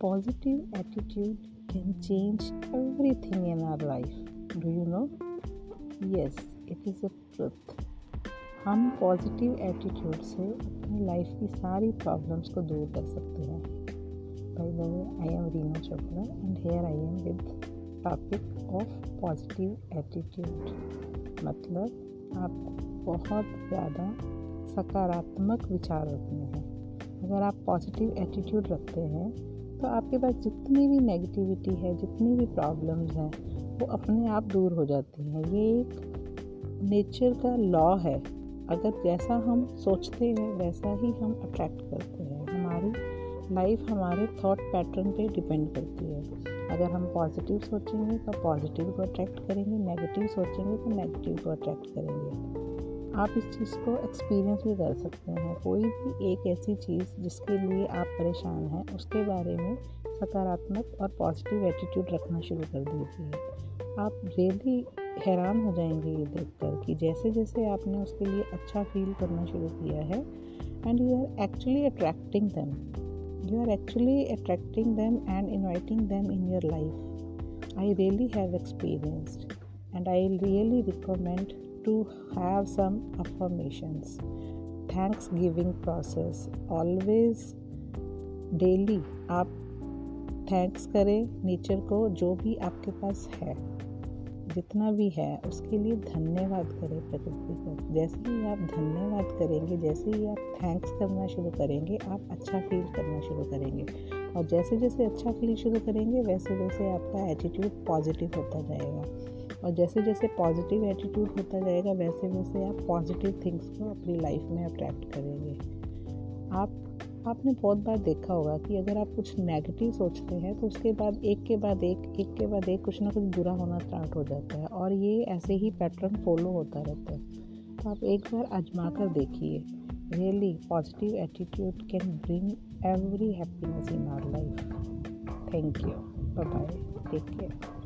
positive attitude can change everything in our life. Do you know? Yes, it is a truth. हम positive attitude से अपनी life की सारी problems को दूर कर सकते हैं by the way I am Reena Chopra and here I am with topic of positive attitude मतलब आपको बहुत ज़्यादा सकारात्मक विचार रखने हैं अगर आप पॉजिटिव एटीट्यूड रखते हैं तो आपके पास जितनी भी नेगेटिविटी है, जितनी भी प्रॉब्लम्स हैं, वो अपने आप दूर हो जाती हैं। ये एक नेचर का लॉ है। अगर जैसा हम सोचते हैं, वैसा ही हम अट्रैक्ट करते हैं। हमारी लाइफ हमारे थॉट पैटर्न पे डिपेंड करती है। अगर हम पॉजिटिव सोचेंगे तो पॉजिटिव को अट्रैक्ट करेंगे नेगेटिव सोचेंगे तो नेगेटिव को अट्रैक्ट करेंगे। आप इस चीज़ को एक्सपीरियंस भी कर सकते हैं। कोई भी एक ऐसी चीज़ जिसके लिए आप परेशान हैं, उसके बारे में सकारात्मक और पॉजिटिव एटीट्यूड रखना शुरू कर दीजिए। आप रियली हैरान हो जाएँगे ये देखकर कि जैसे जैसे आपने उसके लिए अच्छा फील करना शुरू किया है and you are actually attracting them you are actually attracting them and inviting them in your life I really have experienced and I really recommend to have some affirmations. Thanksgiving process, always daily आप thanks करें nature को, जो भी आपके पास है, जितना भी है, उसके लिए धन्यवाद करें प्रकृति को। जैसे ही आप धन्यवाद करेंगे, जैसे ही आप थैंक्स करना शुरू करेंगे, आप अच्छा फील करना शुरू करेंगे। और जैसे जैसे अच्छा फील शुरू करेंगे वैसे वैसे आपका एटीट्यूड पॉजिटिव होता जाएगा। और जैसे जैसे पॉजिटिव एटीट्यूड होता जाएगा, वैसे वैसे आप पॉजिटिव थिंग्स को अपनी लाइफ में अट्रैक्ट करेंगे। आप, आपने बहुत बार देखा होगा कि अगर आप कुछ नेगेटिव सोचते हैं तो उसके बाद, एक के बाद एक एक के बाद एक कुछ ना कुछ बुरा होना स्टार्ट हो जाता है और ये ऐसे ही पैटर्न फॉलो होता रहता है। तो आप एक बार आजमा कर देखिए। Really positive attitude can bring every happiness in our life thank you bye take care